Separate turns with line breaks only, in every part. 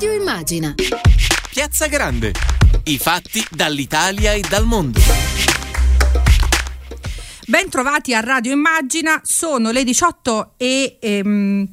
Radio Immagina.
Piazza Grande. I fatti dall'Italia e dal mondo.
Ben trovati a Radio Immagina, sono le 18 e ehm,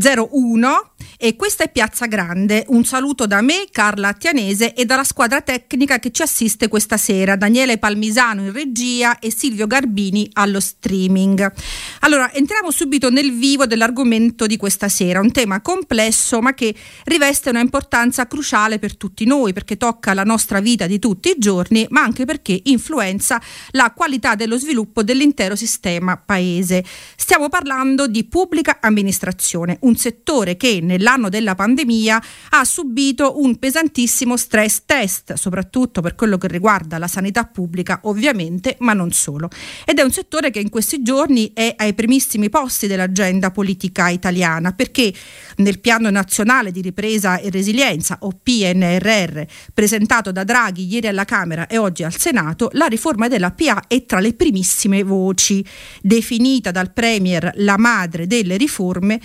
01 e questa è Piazza Grande. Un saluto da me, Carla Attianese, e dalla squadra tecnica che ci assiste questa sera, Daniele Palmisano in regia e Silvio Garbini allo streaming. Allora, entriamo subito nel vivo dell'argomento di questa sera, un tema complesso ma che riveste una importanza cruciale per tutti noi, perché tocca la nostra vita di tutti i giorni, ma anche perché influenza la qualità dello sviluppo dell'intero sistema paese. Stiamo parlando di pubblica amministrazione, un settore che nell'anno della pandemia ha subito un pesantissimo stress test, soprattutto per quello che riguarda la sanità pubblica ovviamente, ma non solo. Ed è un settore che in questi giorni è ai primissimi posti dell'agenda politica italiana, perché nel piano nazionale di ripresa e resilienza, o PNRR, presentato da Draghi ieri alla Camera e oggi al Senato, la riforma della PA è tra le primissime voci. Definita dal Premier la madre delle riforme,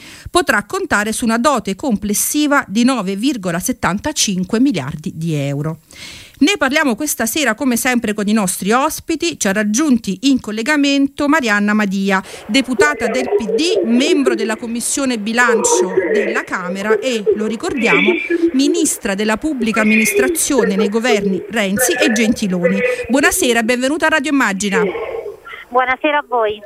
potrà contare su una dote complessiva di 9,75 miliardi di euro. Ne parliamo questa sera come sempre con i nostri ospiti. Ci ha raggiunti in collegamento Marianna Madia, deputata del PD, membro della Commissione Bilancio della Camera e, lo ricordiamo, ministra della Pubblica Amministrazione nei governi Renzi e Gentiloni. Buonasera, benvenuta a Radio Immagina.
Buonasera a voi.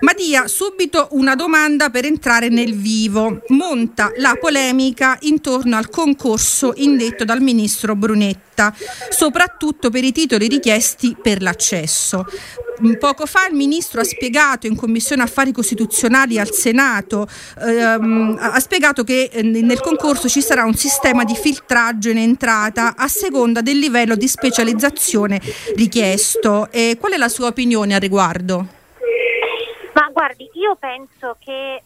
Mattia, subito una domanda per entrare nel vivo. Monta la polemica intorno al concorso indetto dal ministro Brunetta, soprattutto per i titoli richiesti per l'accesso. Poco fa il ministro ha spiegato in Commissione Affari Costituzionali al Senato, ehm, ha spiegato che eh, nel concorso ci sarà un sistema di filtraggio in entrata a seconda del livello di specializzazione richiesto. E qual è la sua opinione al riguardo?
Guardi, io penso che eh,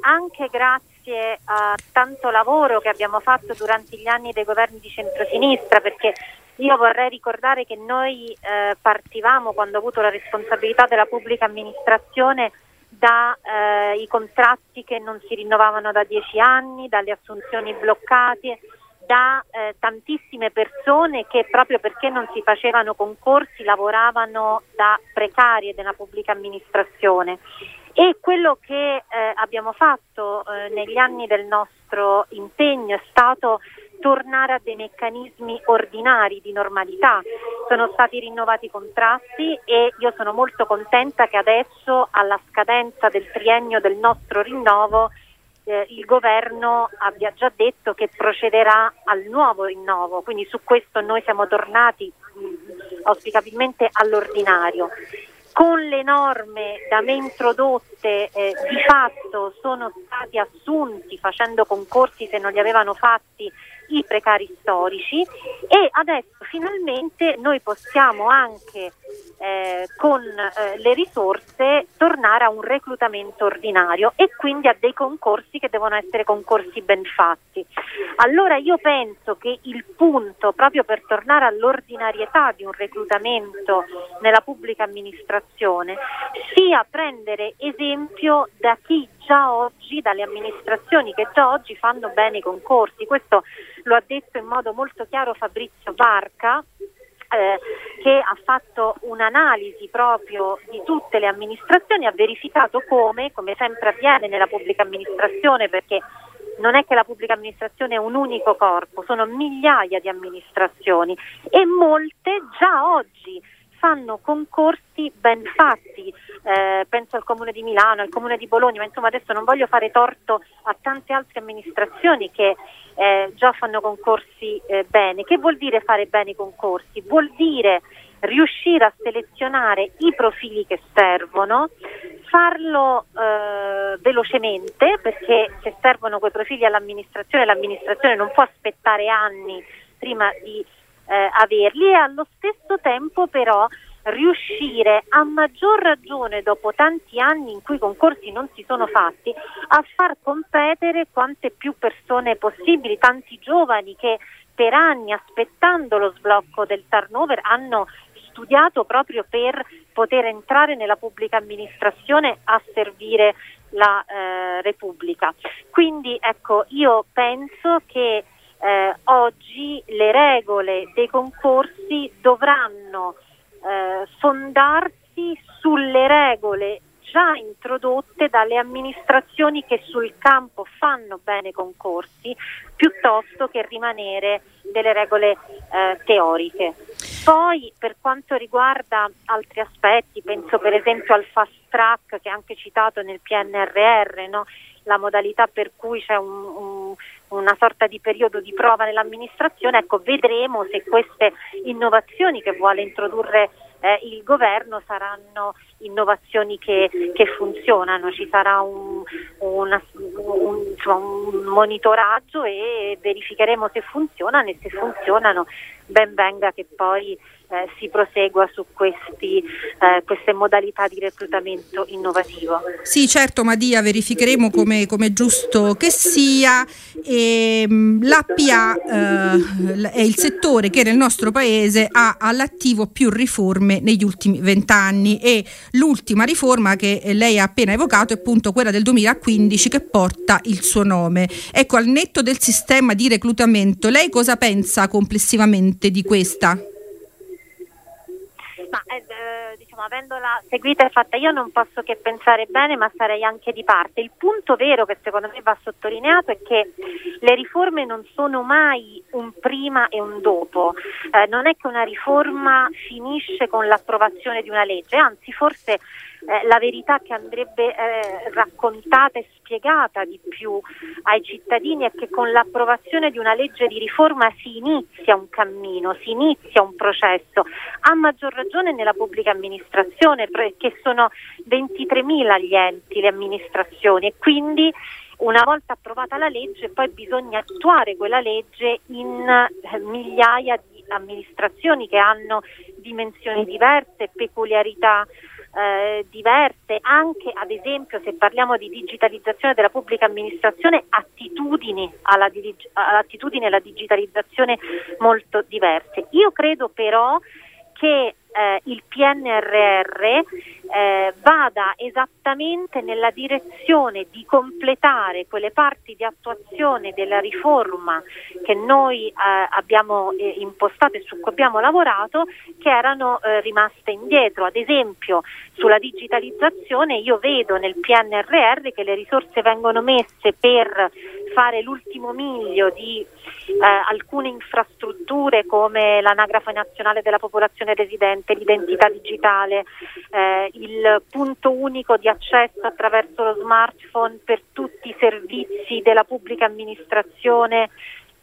anche grazie a tanto lavoro che abbiamo fatto durante gli anni dei governi di centrosinistra, perché io vorrei ricordare che noi eh, partivamo quando ho avuto la responsabilità della pubblica amministrazione dai eh, contratti che non si rinnovavano da dieci anni, dalle assunzioni bloccate, da eh, tantissime persone che proprio perché non si facevano concorsi lavoravano da precarie della pubblica amministrazione. E quello che eh, abbiamo fatto eh, negli anni del nostro impegno è stato tornare a dei meccanismi ordinari di normalità. Sono stati rinnovati i contratti e io sono molto contenta che adesso alla scadenza del triennio del nostro rinnovo eh, il governo abbia già detto che procederà al nuovo rinnovo, quindi su questo noi siamo tornati mm, auspicabilmente all'ordinario. Con le norme da me introdotte eh, di fatto sono stati assunti facendo concorsi se non li avevano fatti i precari storici e adesso finalmente noi possiamo anche eh, con eh, le risorse tornare a un reclutamento ordinario e quindi a dei concorsi che devono essere concorsi ben fatti. Allora io penso che il punto proprio per tornare all'ordinarietà di un reclutamento nella pubblica amministrazione sia prendere esempio da chi già oggi, dalle amministrazioni che già oggi fanno bene i concorsi. Questo lo ha detto in modo molto chiaro Fabrizio Barca. Eh, che ha fatto un'analisi proprio di tutte le amministrazioni, ha verificato come, come sempre avviene nella pubblica amministrazione, perché non è che la pubblica amministrazione è un unico corpo, sono migliaia di amministrazioni e molte già oggi fanno concorsi ben fatti, eh, penso al Comune di Milano, al Comune di Bologna, ma insomma adesso non voglio fare torto a tante altre amministrazioni che eh, già fanno concorsi eh, bene. Che vuol dire fare bene i concorsi? Vuol dire riuscire a selezionare i profili che servono, farlo eh, velocemente perché se servono quei profili all'amministrazione l'amministrazione non può aspettare anni prima di eh, averli e allo stesso tempo però riuscire a maggior ragione dopo tanti anni in cui i concorsi non si sono fatti a far competere quante più persone possibili, tanti giovani che per anni aspettando lo sblocco del turnover hanno studiato proprio per poter entrare nella pubblica amministrazione a servire la eh, Repubblica. Quindi ecco, io penso che eh, oggi le regole dei concorsi dovranno eh, fondarsi sulle regole già introdotte dalle amministrazioni che sul campo fanno bene concorsi piuttosto che rimanere delle regole eh, teoriche. Poi per quanto riguarda altri aspetti, penso per esempio al fast track che è anche citato nel PNRR, no? la modalità per cui c'è un, un, una sorta di periodo di prova nell'amministrazione, ecco vedremo se queste innovazioni che vuole introdurre eh, il governo saranno innovazioni che, che funzionano, ci sarà un, una, un, insomma, un, monitoraggio e verificheremo se funzionano e se funzionano ben venga che poi eh, si prosegua su questi, eh, queste modalità di reclutamento innovativo.
Sì, certo Madia, verificheremo come è giusto che sia. E, ehm, L'APA eh, è il settore che nel nostro paese ha all'attivo più riforme negli ultimi vent'anni e l'ultima riforma che lei ha appena evocato è appunto quella del 2015 che porta il suo nome. Ecco, al netto del sistema di reclutamento, lei cosa pensa complessivamente di questa?
Ma eh, eh, diciamo, avendola seguita e fatta io non posso che pensare bene, ma sarei anche di parte. Il punto vero che secondo me va sottolineato è che le riforme non sono mai un prima e un dopo. Eh, non è che una riforma finisce con l'approvazione di una legge, anzi forse eh, la verità che andrebbe eh, raccontata e spiegata di più ai cittadini è che con l'approvazione di una legge di riforma si inizia un cammino, si inizia un processo, a maggior ragione nella pubblica amministrazione perché sono 23.000 gli enti, le amministrazioni e quindi una volta approvata la legge poi bisogna attuare quella legge in eh, migliaia di amministrazioni che hanno dimensioni diverse, peculiarità eh, diverse, anche ad esempio se parliamo di digitalizzazione della pubblica amministrazione, attitudini alla, alla digitalizzazione molto diverse. Io credo però che eh, il PNRR eh, vada esattamente nella direzione di completare quelle parti di attuazione della riforma che noi eh, abbiamo eh, impostato e su cui abbiamo lavorato che erano eh, rimaste indietro. Ad esempio sulla digitalizzazione io vedo nel PNRR che le risorse vengono messe per fare l'ultimo miglio di eh, alcune infrastrutture come l'anagrafe nazionale della popolazione residente, l'identità digitale, eh, il punto unico di accesso attraverso lo smartphone per tutti i servizi della pubblica amministrazione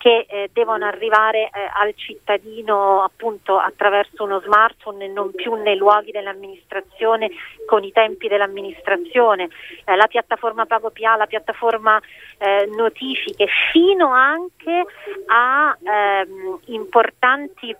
che eh, devono arrivare eh, al cittadino appunto attraverso uno smartphone e non più nei luoghi dell'amministrazione con i tempi dell'amministrazione, eh, la piattaforma PagoPA, la piattaforma eh, notifiche, fino anche a ehm, importanti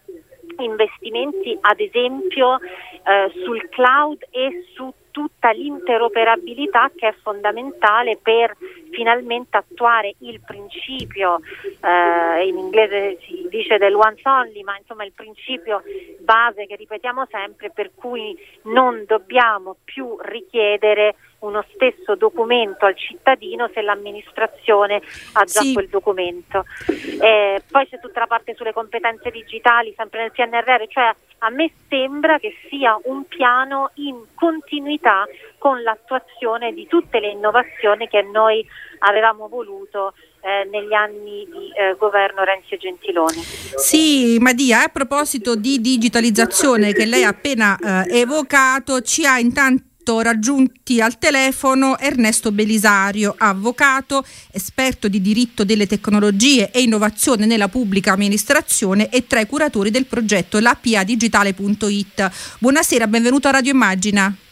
investimenti ad esempio eh, sul cloud e su tutta l'interoperabilità che è fondamentale per finalmente attuare il principio, eh, in inglese si dice del once only, ma insomma il principio base che ripetiamo sempre per cui non dobbiamo più richiedere uno stesso documento al cittadino se l'amministrazione ha già sì. quel documento. Eh, poi c'è tutta la parte sulle competenze digitali, sempre nel PNRR, cioè a me sembra che sia un piano in continuità con l'attuazione di tutte le innovazioni che noi avevamo voluto eh, negli anni di eh, governo Renzi e Gentiloni.
Sì, Madia, a proposito di digitalizzazione che lei ha appena eh, evocato, ci ha intanto raggiunti al telefono Ernesto Belisario, avvocato, esperto di diritto delle tecnologie e innovazione nella pubblica amministrazione e tra i curatori del progetto lapiadigitale.it. Buonasera, benvenuto a Radio Immagina.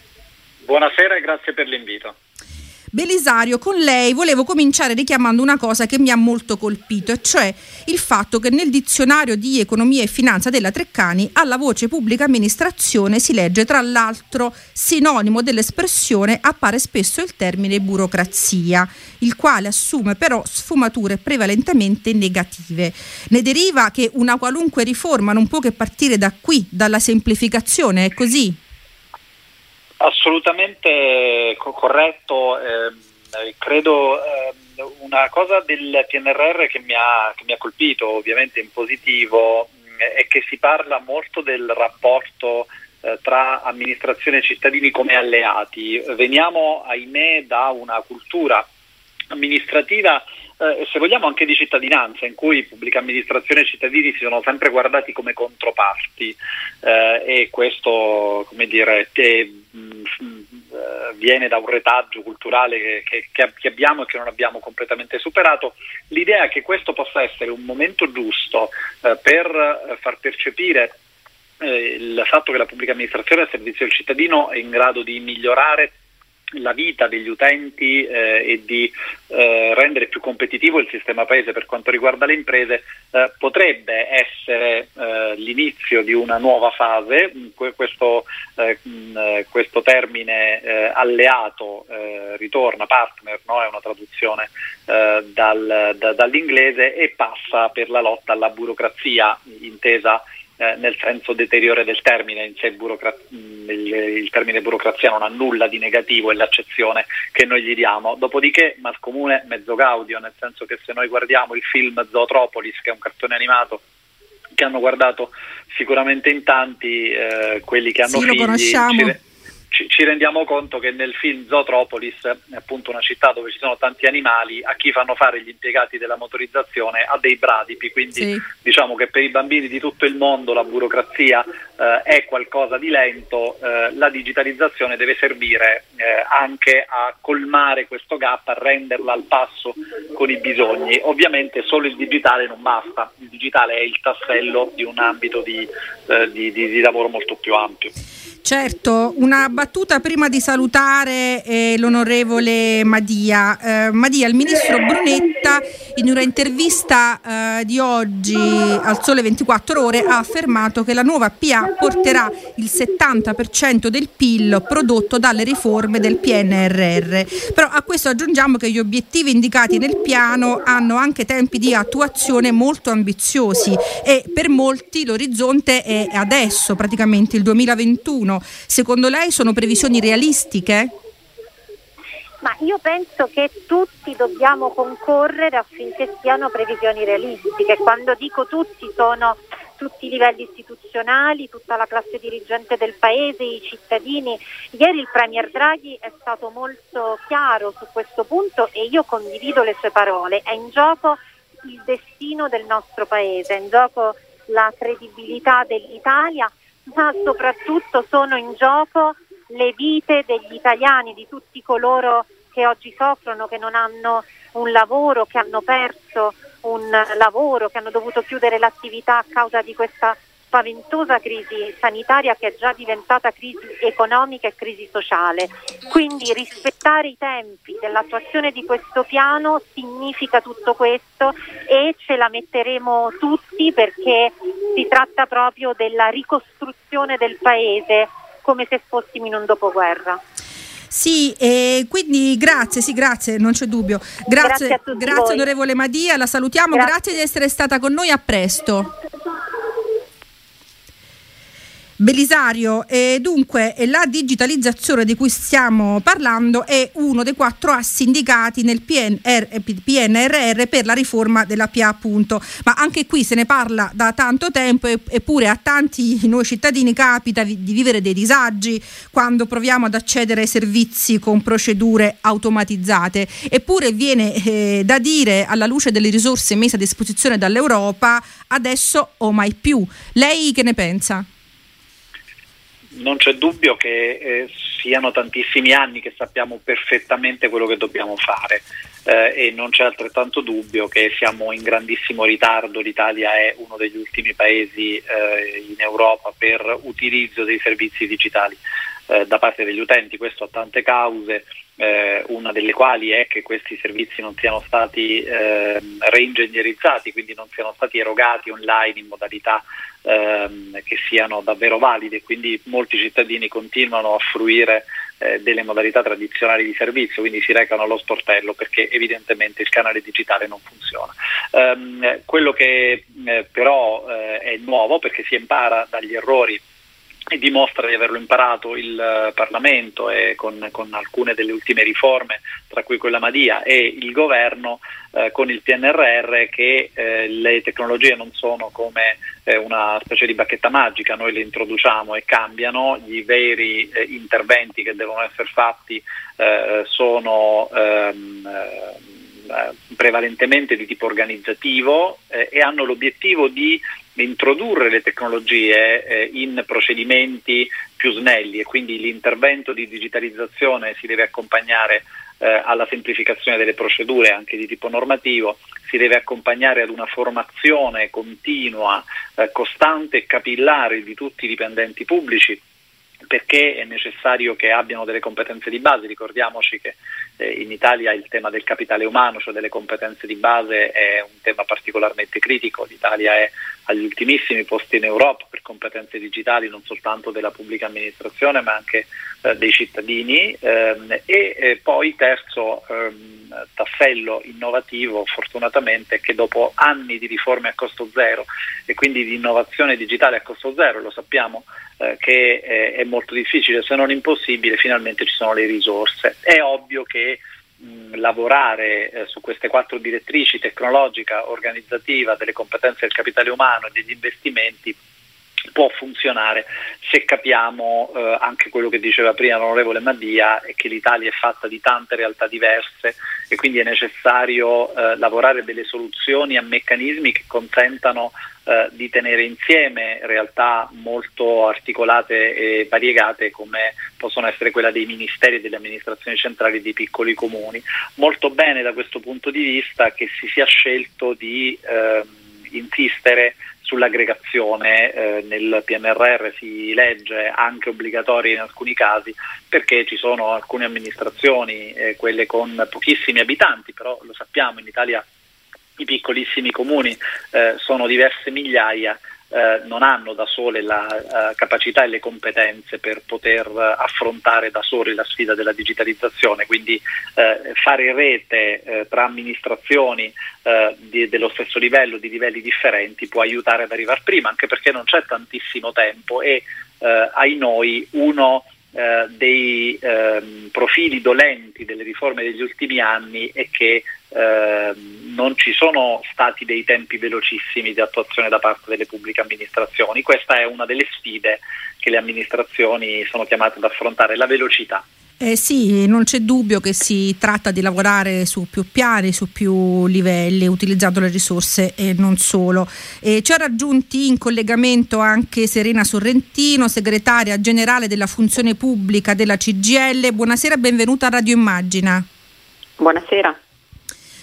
Buonasera e grazie per l'invito.
Belisario, con lei volevo cominciare richiamando una cosa che mi ha molto colpito, e cioè il fatto che nel dizionario di economia e finanza della Treccani alla voce pubblica amministrazione si legge tra l'altro sinonimo dell'espressione appare spesso il termine burocrazia, il quale assume però sfumature prevalentemente negative. Ne deriva che una qualunque riforma non può che partire da qui, dalla semplificazione, è così?
Assolutamente co- corretto, eh, credo eh, una cosa del PNRR che mi ha, che mi ha colpito ovviamente in positivo mh, è che si parla molto del rapporto eh, tra amministrazione e cittadini come alleati. Veniamo, ahimè, da una cultura amministrativa eh, se vogliamo anche di cittadinanza, in cui pubblica amministrazione e cittadini si sono sempre guardati come controparti eh, e questo, come dire, te, mh, mm, eh, viene da un retaggio culturale che, che, che, abbiamo e che non abbiamo completamente superato. L'idea che questo possa essere un momento giusto eh, per eh, far percepire eh, il fatto che la pubblica amministrazione al servizio del cittadino è in grado di migliorare la vita degli utenti eh, e di eh, rendere più competitivo il sistema paese per quanto riguarda le imprese eh, potrebbe essere eh, l'inizio di una nuova fase, questo, eh, questo termine eh, alleato ritorna, partner, no? è una traduzione dal, da, dall'inglese e passa per la lotta alla burocrazia intesa eh, nel senso deteriore del termine, in sé burocra- il, il, termine burocrazia non ha nulla di negativo, è l'accezione che noi gli diamo. Dopodiché, mas comune, mezzo gaudio, nel senso che se noi guardiamo il film Zootropolis, che è un cartone animato che hanno guardato sicuramente in tanti, eh, quelli che hanno
sì,
figli,
lo conosciamo
ci, ci, rendiamo conto che nel film Zootropolis, appunto una città dove ci sono tanti animali, a chi fanno fare gli impiegati della motorizzazione ha dei bradipi, quindi sì. diciamo che per i bambini di tutto il mondo la burocrazia eh, è qualcosa di lento, eh, la digitalizzazione deve servire eh, anche a colmare questo gap, a renderla al passo con i bisogni. Ovviamente solo il digitale non basta, il digitale è il tassello di un ambito di, eh, di, di, di lavoro molto più ampio.
Certo, una battuta prima di salutare eh, l'onorevole Madia. Eh, Madia, il ministro Brunetta in una intervista eh, di oggi al Sole 24 Ore ha affermato che la nuova PA porterà il 70% del PIL prodotto dalle riforme del PNRR. Però a questo aggiungiamo che gli obiettivi indicati nel piano hanno anche tempi di attuazione molto ambiziosi e per molti l'orizzonte è adesso, praticamente il 2021 anno. Secondo lei sono previsioni realistiche?
Ma io penso che tutti dobbiamo concorrere affinché siano previsioni realistiche. Quando dico tutti sono tutti i livelli istituzionali, tutta la classe dirigente del Paese, i cittadini. Ieri il Premier Draghi è stato molto chiaro su questo punto e io condivido le sue parole. È in gioco il destino del nostro Paese, è in gioco la credibilità dell'Italia ma soprattutto sono in gioco le vite degli italiani, di tutti coloro che oggi soffrono, che non hanno un lavoro, che hanno perso un lavoro, che hanno dovuto chiudere l'attività a causa di questa spaventosa crisi sanitaria che è già diventata crisi economica e crisi sociale. Quindi rispettare i tempi dell'attuazione di questo piano significa tutto questo e ce la metteremo tutti perché si tratta proprio della ricostruzione del paese come se fossimo in un dopoguerra.
Sì, eh, quindi grazie, sì, grazie, non c'è dubbio. Grazie, grazie, grazie onorevole Madia, la salutiamo, grazie. grazie di essere stata con noi, a presto. Belisario, eh, dunque la digitalizzazione di cui stiamo parlando è uno dei quattro assi indicati nel PNR, PNRR per la riforma della PA appunto, ma anche qui se ne parla da tanto tempo eppure a tanti noi cittadini capita di vivere dei disagi quando proviamo ad accedere ai servizi con procedure automatizzate, eppure viene eh, da dire alla luce delle risorse messe a disposizione dall'Europa adesso o mai più. Lei che ne pensa?
Non c'è dubbio che eh, siano tantissimi anni che sappiamo perfettamente quello che dobbiamo fare eh, e non c'è altrettanto dubbio che siamo in grandissimo ritardo, l'Italia è uno degli ultimi paesi eh, in Europa per utilizzo dei servizi digitali eh, da parte degli utenti, questo ha tante cause, eh, una delle quali è che questi servizi non siano stati eh, reingegnerizzati, quindi non siano stati erogati online in modalità ehm, che siano davvero valide, quindi molti cittadini continuano a fruire eh, delle modalità tradizionali di servizio, quindi si recano allo sportello perché evidentemente il canale digitale non funziona. Um, quello che eh, però eh, è nuovo perché si impara dagli errori e dimostra di averlo imparato il uh, Parlamento e con, con, alcune delle ultime riforme, tra cui quella Madia e il governo uh, con il PNRR che uh, le tecnologie non sono come una specie di bacchetta magica, noi le introduciamo e cambiano, gli veri interventi che devono essere fatti sono um, prevalentemente di tipo organizzativo e hanno l'obiettivo di introdurre le tecnologie eh, in procedimenti più snelli e quindi l'intervento di digitalizzazione si deve accompagnare eh, alla semplificazione delle procedure anche di tipo normativo, si deve accompagnare ad una formazione continua, eh, costante e capillare di tutti i dipendenti pubblici perché è necessario che abbiano delle competenze di base. Ricordiamoci che eh, in Italia il tema del capitale umano, cioè delle competenze di base, è un tema particolarmente critico. L'Italia è agli ultimissimi posti in Europa per competenze digitali non soltanto della pubblica amministrazione ma anche eh, dei cittadini. Ehm, e eh, poi terzo ehm, tassello innovativo fortunatamente che dopo anni di riforme a costo zero e quindi di innovazione digitale a costo zero, lo sappiamo eh, che eh, è molto difficile se non impossibile, finalmente ci sono le risorse. È ovvio che lavorare eh, su queste quattro direttrici tecnologica, organizzativa, delle competenze del capitale umano e degli investimenti può funzionare se capiamo eh, anche quello che diceva prima l'onorevole Maddia e che l'Italia è fatta di tante realtà diverse e quindi è necessario eh, lavorare delle soluzioni a meccanismi che consentano eh, di tenere insieme realtà molto articolate e variegate come possono essere quella dei ministeri e delle amministrazioni centrali dei piccoli comuni. Molto bene da questo punto di vista che si sia scelto di ehm, insistere sull'aggregazione eh, nel PNRR si legge anche obbligatoria in alcuni casi perché ci sono alcune amministrazioni, eh, quelle con pochissimi abitanti, però lo sappiamo in Italia i piccolissimi comuni eh, sono diverse migliaia, eh, non hanno da sole la uh, capacità e le competenze per poter uh, affrontare da soli la sfida della digitalizzazione, quindi uh, fare rete tra amministrazioni di, dello stesso livello, di livelli differenti, può aiutare ad arrivare prima, anche perché non c'è tantissimo tempo e ai noi uno eh, dei eh, profili dolenti delle riforme degli ultimi anni è che eh, non ci sono stati dei tempi velocissimi di attuazione da parte delle pubbliche amministrazioni. Questa è una delle sfide che le amministrazioni sono chiamate ad affrontare, la velocità.
Eh sì, non c'è dubbio che si tratta di lavorare su più piani, su più livelli, utilizzando le risorse e non solo. Eh, ci ha raggiunti in collegamento anche Serena Sorrentino, segretaria generale della funzione pubblica della CGL. Buonasera, benvenuta a Radio Immagina.
Buonasera.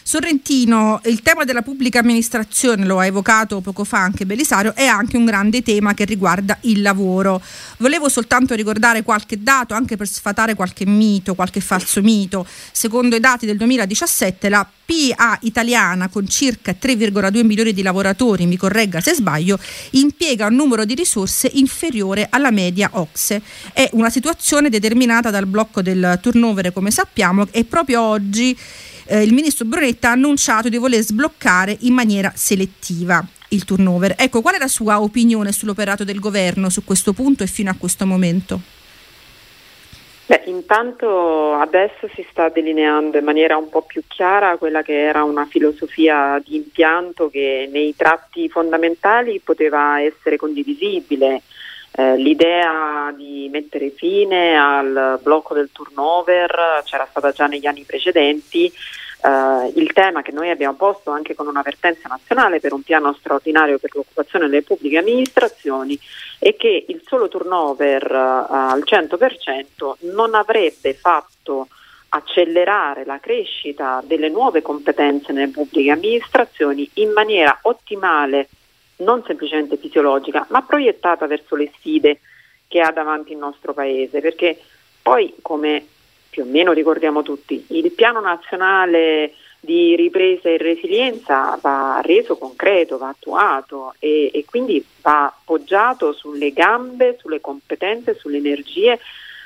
Sorrentino, il tema della pubblica amministrazione, lo ha evocato poco fa anche Belisario, è anche un grande tema che riguarda il lavoro. Volevo soltanto ricordare qualche dato, anche per sfatare qualche mito, qualche falso mito. Secondo i dati del 2017 la PA italiana, con circa 3,2 milioni di lavoratori, mi corregga se sbaglio, impiega un numero di risorse inferiore alla media OXE. È una situazione determinata dal blocco del turnover, come sappiamo, e proprio oggi eh, il ministro Brunetta ha annunciato di voler sbloccare in maniera selettiva il turnover. Ecco, qual è la sua opinione sull'operato del governo su questo punto e fino a questo momento?
Beh, intanto adesso si sta delineando in maniera un po' più chiara quella che era una filosofia di impianto che nei tratti fondamentali poteva essere condivisibile. Eh, l'idea di mettere fine al blocco del turnover c'era stata già negli anni precedenti, Uh, il tema che noi abbiamo posto anche con una vertenza nazionale per un piano straordinario per l'occupazione delle pubbliche amministrazioni è che il solo turnover uh, al 100% non avrebbe fatto accelerare la crescita delle nuove competenze nelle pubbliche amministrazioni in maniera ottimale, non semplicemente fisiologica, ma proiettata verso le sfide che ha davanti il nostro Paese, perché poi come più o meno ricordiamo tutti, il piano nazionale di ripresa e resilienza va reso concreto, va attuato e, e quindi va appoggiato sulle gambe, sulle competenze, sulle energie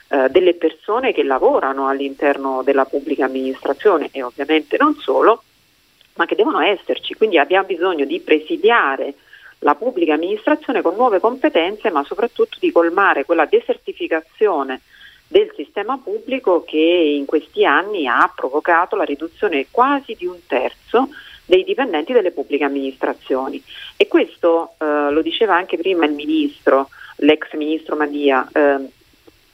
eh, delle persone che lavorano all'interno della pubblica amministrazione e ovviamente non solo, ma che devono esserci. Quindi abbiamo bisogno di presidiare la pubblica amministrazione con nuove competenze, ma soprattutto di colmare quella desertificazione del sistema pubblico che in questi anni ha provocato la riduzione quasi di un terzo dei dipendenti delle pubbliche amministrazioni. E questo eh, lo diceva anche prima il ministro, l'ex ministro Madia, eh,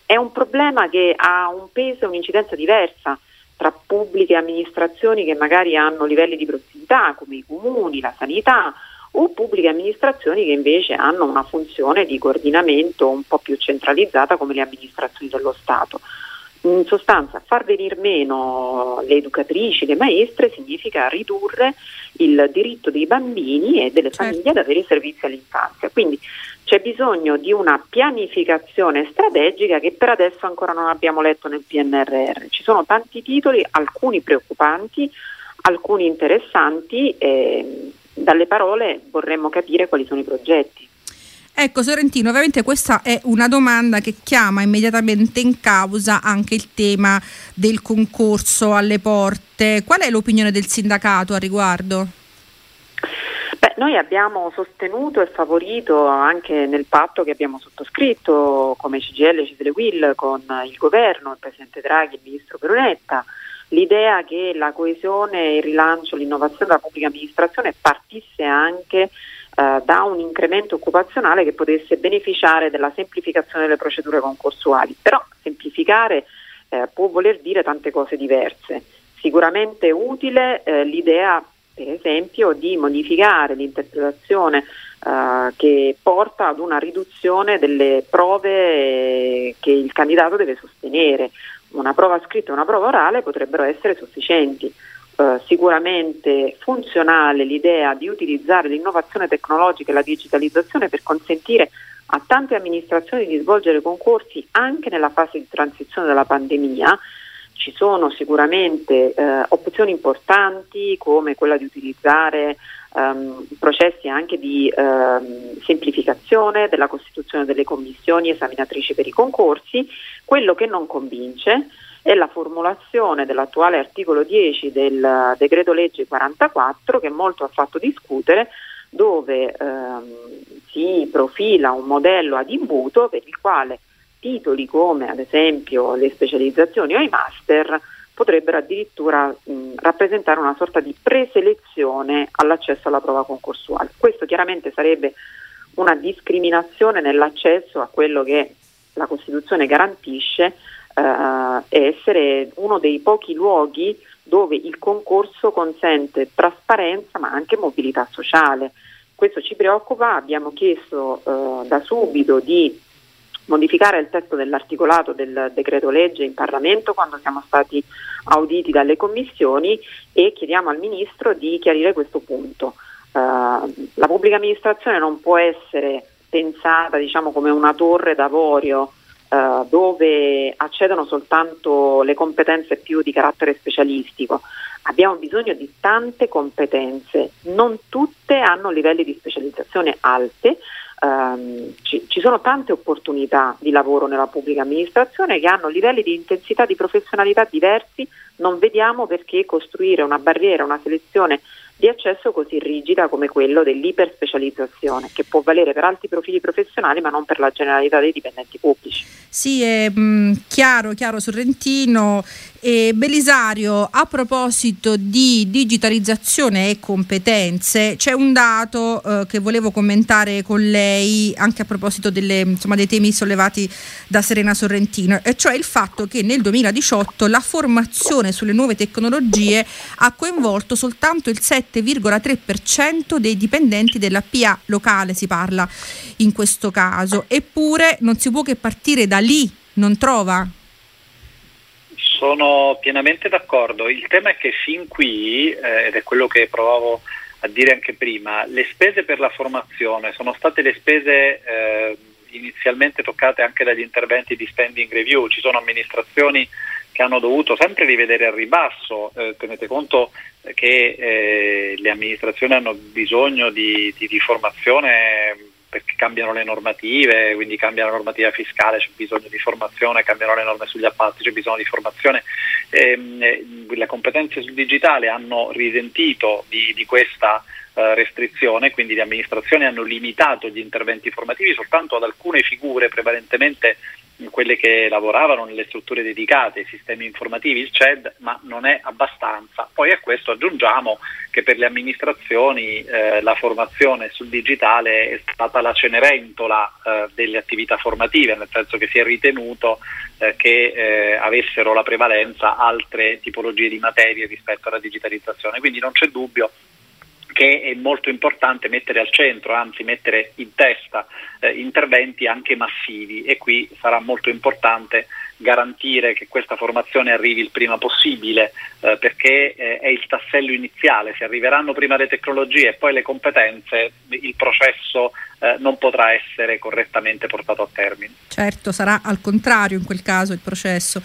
è un problema che ha un peso e un'incidenza diversa tra pubbliche amministrazioni che magari hanno livelli di prossimità come i comuni, la sanità o pubbliche amministrazioni che invece hanno una funzione di coordinamento un po' più centralizzata come le amministrazioni dello Stato. In sostanza, far venire meno le educatrici, le maestre significa ridurre il diritto dei bambini e delle certo. famiglie ad avere i servizi all'infanzia. Quindi c'è bisogno di una pianificazione strategica che per adesso ancora non abbiamo letto nel PNRR. Ci sono tanti titoli, alcuni preoccupanti, alcuni interessanti. Eh, dalle parole vorremmo capire quali sono i progetti.
Ecco Sorrentino, ovviamente questa è una domanda che chiama immediatamente in causa anche il tema del concorso alle porte. Qual è l'opinione del sindacato a riguardo?
Beh, noi abbiamo sostenuto e favorito anche nel patto che abbiamo sottoscritto come CGL Cisle Will con il governo, il Presidente Draghi il Ministro Perunetta l'idea che la coesione, il rilancio, l'innovazione della pubblica amministrazione partisse anche eh, da un incremento occupazionale che potesse beneficiare della semplificazione delle procedure concorsuali. Però semplificare eh, può voler dire tante cose diverse. Sicuramente utile eh, l'idea, per esempio, di modificare l'interpretazione Uh, che porta ad una riduzione delle prove eh, che il candidato deve sostenere una prova scritta e una prova orale potrebbero essere sufficienti. Uh, sicuramente funzionale l'idea di utilizzare l'innovazione tecnologica e la digitalizzazione per consentire a tante amministrazioni di svolgere concorsi anche nella fase di transizione della pandemia. Ci sono sicuramente uh, opzioni importanti come quella di utilizzare um, processi anche di um, semplificazione della costituzione delle commissioni esaminatrici per i concorsi, quello che non convince è la formulazione dell'attuale articolo 10 del decreto legge 44 che molto ha fatto discutere dove ehm, si profila un modello ad imbuto per il quale titoli come ad esempio le specializzazioni o i master potrebbero addirittura mh, rappresentare una sorta di preselezione all'accesso alla prova concorsuale. Questo chiaramente sarebbe una discriminazione nell'accesso a quello che la Costituzione garantisce eh, essere uno dei pochi luoghi dove il concorso consente trasparenza ma anche mobilità sociale. Questo ci preoccupa, abbiamo chiesto eh, da subito di modificare il testo dell'articolato del decreto legge in Parlamento quando siamo stati auditi dalle commissioni e chiediamo al Ministro di chiarire questo punto. Uh, la pubblica amministrazione non può essere pensata diciamo, come una torre d'avorio uh, dove accedono soltanto le competenze più di carattere specialistico. Abbiamo bisogno di tante competenze, non tutte hanno livelli di specializzazione alte, Um, ci, ci, sono tante opportunità di lavoro nella pubblica amministrazione che hanno livelli di intensità di professionalità diversi, non vediamo perché costruire una barriera, una selezione di accesso così rigida come quello dell'iperspecializzazione, che può valere per altri profili professionali ma non per la generalità dei dipendenti pubblici.
Sì, è mh, mm, chiaro, chiaro Sorrentino. E Belisario, a proposito di digitalizzazione e competenze, c'è un dato eh, che volevo commentare con lei anche a proposito delle, insomma, dei temi sollevati da Serena Sorrentino, e cioè il fatto che nel 2018 la formazione sulle nuove tecnologie ha coinvolto soltanto il 7,3% dei dipendenti della PA locale, si parla in questo caso, eppure non si può che partire da lì, non trova?
Sono pienamente d'accordo. Il tema è che fin qui, eh, ed è quello che provavo a dire anche prima, le spese per la formazione sono state le spese eh, inizialmente toccate anche dagli interventi di spending review. Ci sono amministrazioni che hanno dovuto sempre rivedere al ribasso. Eh, tenete conto che eh, le amministrazioni hanno bisogno di, di, di formazione perché cambiano le normative, quindi cambia la normativa fiscale, c'è bisogno di formazione, cambiano le norme sugli appalti, c'è bisogno di formazione. Ehm, le competenze sul digitale hanno risentito di, di questa eh, restrizione, quindi le amministrazioni hanno limitato gli interventi formativi soltanto ad alcune figure, prevalentemente quelle che lavoravano nelle strutture dedicate ai sistemi informativi, il CED, ma non è abbastanza. Poi a questo aggiungiamo che per le amministrazioni eh, la formazione sul digitale è stata la cenerentola eh, delle attività formative, nel senso che si è ritenuto eh, che eh, avessero la prevalenza altre tipologie di materie rispetto alla digitalizzazione. Quindi non c'è dubbio che è molto importante mettere al centro, anzi mettere in testa eh, interventi anche massivi e qui sarà molto importante garantire che questa formazione arrivi il prima possibile eh, perché eh, è il tassello iniziale, se arriveranno prima le tecnologie e poi le competenze il processo eh, non potrà essere correttamente portato a termine.
Certo, sarà al contrario in quel caso il processo.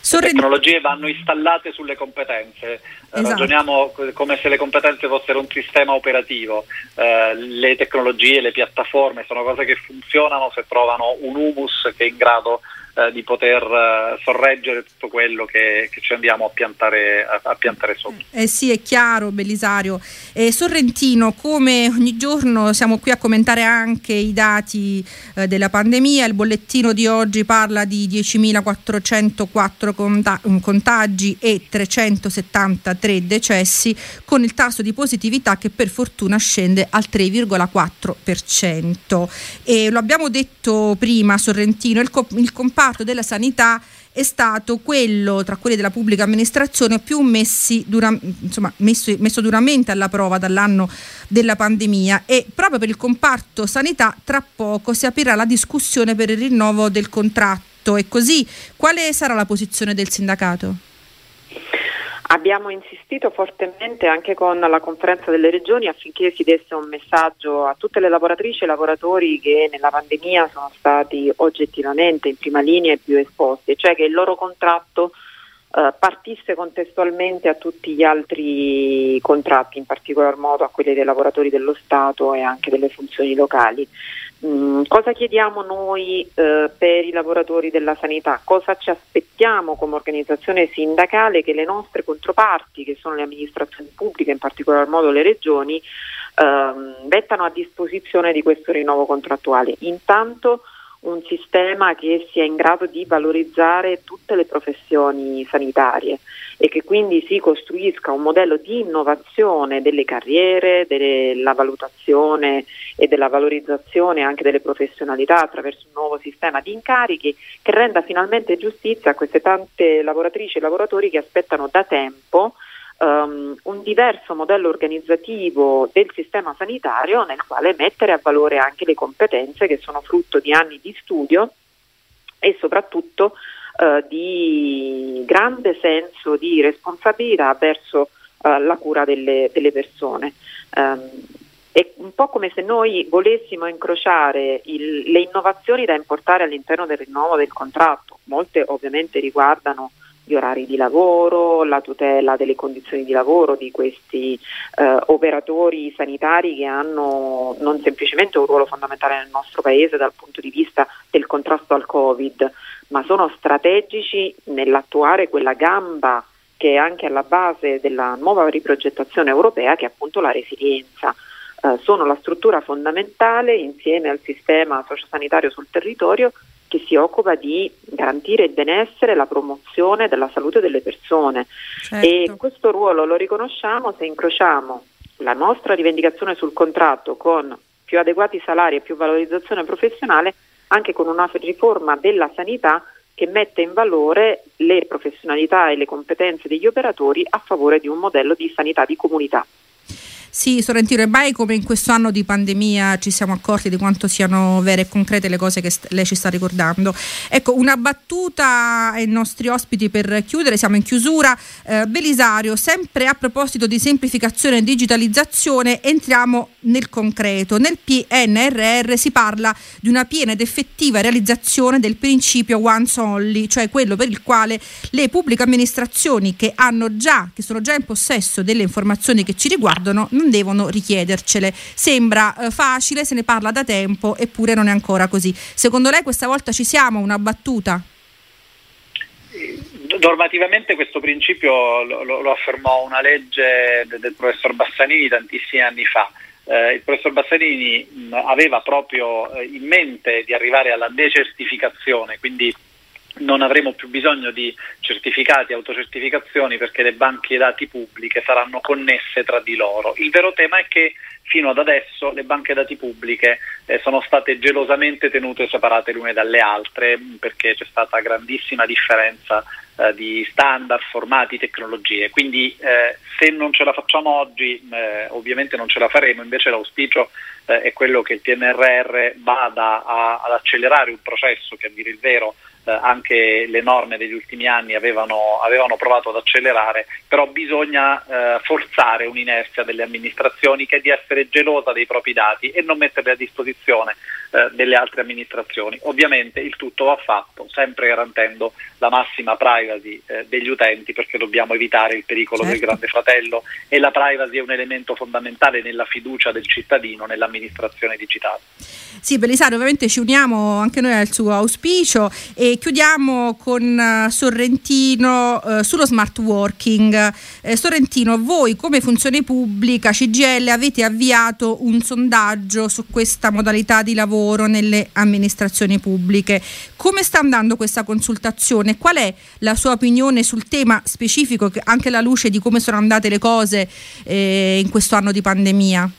Le tecnologie vanno installate sulle competenze, esatto. ragioniamo come se le competenze fossero un sistema operativo, eh, le tecnologie, le piattaforme sono cose che funzionano se trovano un humus che è in grado eh, di poter eh, sorreggere tutto quello che, che ci andiamo a piantare, a, a piantare, sotto.
Eh sì, è chiaro, Belisario. Eh, Sorrentino, come ogni giorno siamo qui a commentare anche i dati eh, della pandemia, il bollettino di oggi parla di 10.404 conta- mm, contagi e 373 decessi, con il tasso di positività che per fortuna scende al 3,4%. E lo abbiamo detto prima, Sorrentino, il, co- il comparto comparto della sanità è stato quello tra quelli della pubblica amministrazione più dura, insomma, messo, messo duramente alla prova dall'anno della pandemia e proprio per il comparto sanità tra poco si aprirà la discussione per il rinnovo del contratto e così quale sarà la posizione del sindacato?
Abbiamo insistito fortemente anche con la conferenza delle regioni affinché si desse un messaggio a tutte le lavoratrici e lavoratori che nella pandemia sono stati oggettivamente in prima linea e più esposti, cioè che il loro contratto eh, partisse contestualmente a tutti gli altri contratti, in particolar modo a quelli dei lavoratori dello Stato e anche delle funzioni locali. Mm, cosa chiediamo noi eh, per i lavoratori della sanità? Cosa ci aspettiamo come organizzazione sindacale che le nostre controparti, che sono le amministrazioni pubbliche, in particolar modo le regioni, ehm, mettano a disposizione di questo rinnovo contrattuale? Intanto un sistema che sia in grado di valorizzare tutte le professioni sanitarie e che quindi si costruisca un modello di innovazione delle carriere, della valutazione e della valorizzazione anche delle professionalità attraverso un nuovo sistema di incarichi che renda finalmente giustizia a queste tante lavoratrici e lavoratori che aspettano da tempo um, un diverso modello organizzativo del sistema sanitario nel quale mettere a valore anche le competenze che sono frutto di anni di studio e soprattutto uh, di grande senso di responsabilità verso uh, la cura delle, delle persone. Um, è un po' come se noi volessimo incrociare il, le innovazioni da importare all'interno del rinnovo del contratto. Molte ovviamente riguardano gli orari di lavoro, la tutela delle condizioni di lavoro di questi eh, operatori sanitari che hanno non semplicemente un ruolo fondamentale nel nostro paese dal punto di vista del contrasto al Covid, ma sono strategici nell'attuare quella gamba che è anche alla base della nuova riprogettazione europea che è appunto la resilienza. Eh, sono la struttura fondamentale insieme al sistema sociosanitario sul territorio che si occupa di garantire il benessere e la promozione della salute delle persone certo. e questo ruolo lo riconosciamo se incrociamo la nostra rivendicazione sul contratto con più adeguati salari e più valorizzazione professionale anche con una riforma della sanità che mette in valore le professionalità e le competenze degli operatori a favore di un modello di sanità di comunità.
Sì, Sorrentino, e mai come in questo anno di pandemia ci siamo accorti di quanto siano vere e concrete le cose che st- lei ci sta ricordando. Ecco, una battuta ai nostri ospiti per chiudere, siamo in chiusura. Eh, Belisario, sempre a proposito di semplificazione e digitalizzazione, entriamo nel concreto. Nel PNRR si parla di una piena ed effettiva realizzazione del principio once only, cioè quello per il quale le pubbliche amministrazioni che già, che sono già in possesso delle informazioni che ci riguardano, non devono richiedercele. Sembra eh, facile, se ne parla da tempo, eppure non è ancora così. Secondo lei questa volta ci siamo? Una battuta?
Normativamente questo principio lo, lo, affermò una legge del, del professor Bassanini tantissimi anni fa. Eh, il professor Bassanini mh, aveva proprio eh, in mente di arrivare alla decertificazione, quindi non avremo più bisogno di certificati, autocertificazioni perché le banche dati pubbliche saranno connesse tra di loro. Il vero tema è che fino ad adesso le banche dati pubbliche eh, sono state gelosamente tenute separate le une dalle altre perché c'è stata grandissima differenza eh, di standard, formati, tecnologie. Quindi eh, se non ce la facciamo oggi, eh, ovviamente non ce la faremo, invece l'auspicio eh, è quello che il PNRR vada a, ad accelerare un processo che a dire il vero anche le norme degli ultimi anni avevano, avevano provato ad accelerare, però bisogna eh, forzare un'inerzia delle amministrazioni che è di essere gelosa dei propri dati e non metterli a disposizione eh, delle altre amministrazioni. Ovviamente il tutto va fatto sempre garantendo la massima privacy eh, degli utenti perché dobbiamo evitare il pericolo certo. del grande fratello e la privacy è un elemento fondamentale nella fiducia del cittadino nell'amministrazione digitale.
Sì, Belisario, ovviamente ci uniamo anche noi al suo auspicio e chiudiamo con uh, Sorrentino uh, sullo smart working. Eh, Sorrentino, voi come funzione pubblica, CGL, avete avviato un sondaggio su questa modalità di lavoro nelle amministrazioni pubbliche. Come sta andando questa consultazione? Qual è la sua opinione sul tema specifico, anche alla luce di come sono andate le cose eh, in questo anno di pandemia?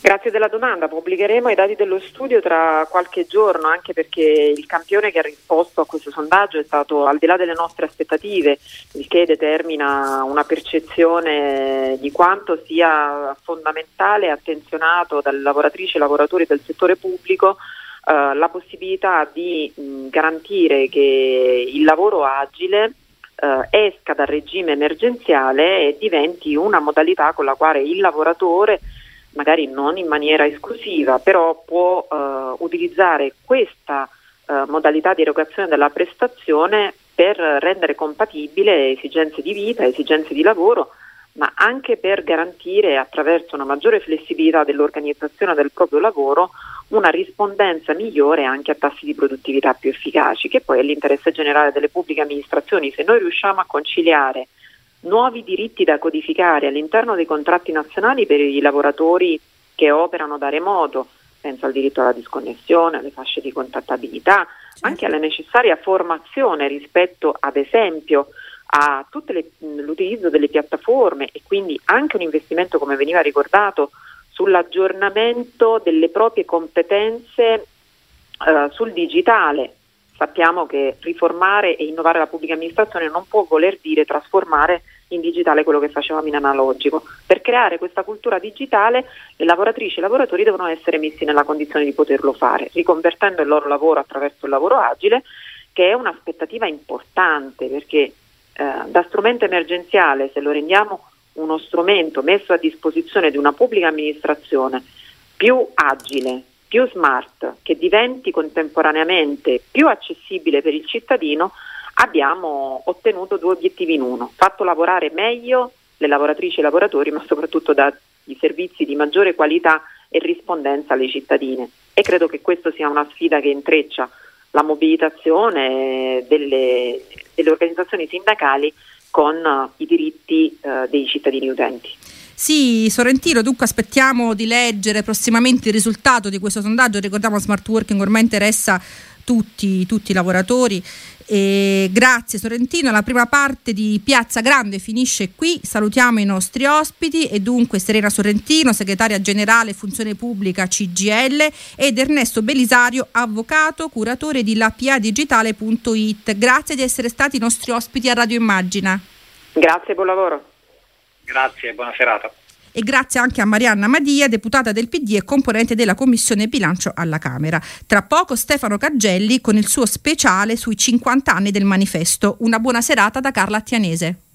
Grazie della domanda, pubblicheremo i dati dello studio tra qualche giorno anche perché il campione che ha risposto a questo sondaggio è stato al di là delle nostre aspettative, il che determina una percezione di quanto sia fondamentale e attenzionato dalle lavoratrici e lavoratori del settore pubblico eh, la possibilità di mh, garantire che il lavoro agile eh, esca dal regime emergenziale e diventi una modalità con la quale il lavoratore magari non in maniera esclusiva, però può eh, utilizzare questa eh, modalità di erogazione della prestazione per rendere compatibile esigenze di vita, esigenze di lavoro, ma anche per garantire attraverso una maggiore flessibilità dell'organizzazione del proprio lavoro una rispondenza migliore anche a tassi di produttività più efficaci, che poi è l'interesse generale delle pubbliche amministrazioni. Se noi riusciamo a conciliare nuovi diritti da codificare all'interno dei contratti nazionali per i lavoratori che operano da remoto, penso al diritto alla disconnessione, alle fasce di contattabilità, certo. anche alla necessaria formazione rispetto ad esempio a tutto l'utilizzo delle piattaforme e quindi anche un investimento, come veniva ricordato, sull'aggiornamento delle proprie competenze eh, sul digitale sappiamo che riformare e innovare la pubblica amministrazione non può voler dire trasformare in digitale quello che facevamo in analogico. Per creare questa cultura digitale le lavoratrici e i lavoratori devono essere messi nella condizione di poterlo fare, riconvertendo il loro lavoro attraverso il lavoro agile, che è un'aspettativa importante perché eh, da strumento emergenziale, se lo rendiamo uno strumento messo a disposizione di una pubblica amministrazione più agile, più smart, che diventi contemporaneamente più accessibile per il cittadino, abbiamo ottenuto due obiettivi in uno, fatto lavorare meglio le lavoratrici e i lavoratori, ma soprattutto dai servizi di maggiore qualità e rispondenza alle cittadine. E credo che questa sia una sfida che intreccia la mobilitazione delle, delle organizzazioni sindacali con i diritti eh, dei cittadini utenti.
Sì, Sorrentino, dunque aspettiamo di leggere prossimamente il risultato di questo sondaggio. Ricordiamo smart working ormai interessa tutti, tutti i lavoratori. E grazie Sorrentino, la prima parte di Piazza Grande finisce qui, salutiamo i nostri ospiti e dunque Serena Sorrentino, segretaria generale Funzione Pubblica CGL ed Ernesto Belisario, avvocato, curatore di lapiadigitale.it. Grazie di essere stati i nostri ospiti a Radio Immagina.
Grazie, buon lavoro.
Grazie, buona serata.
E grazie anche a Marianna Madia, deputata del PD e componente della Commissione Bilancio alla Camera. Tra poco Stefano Caggelli con il suo speciale sui 50 anni del manifesto. Una buona serata da Carla Attianese.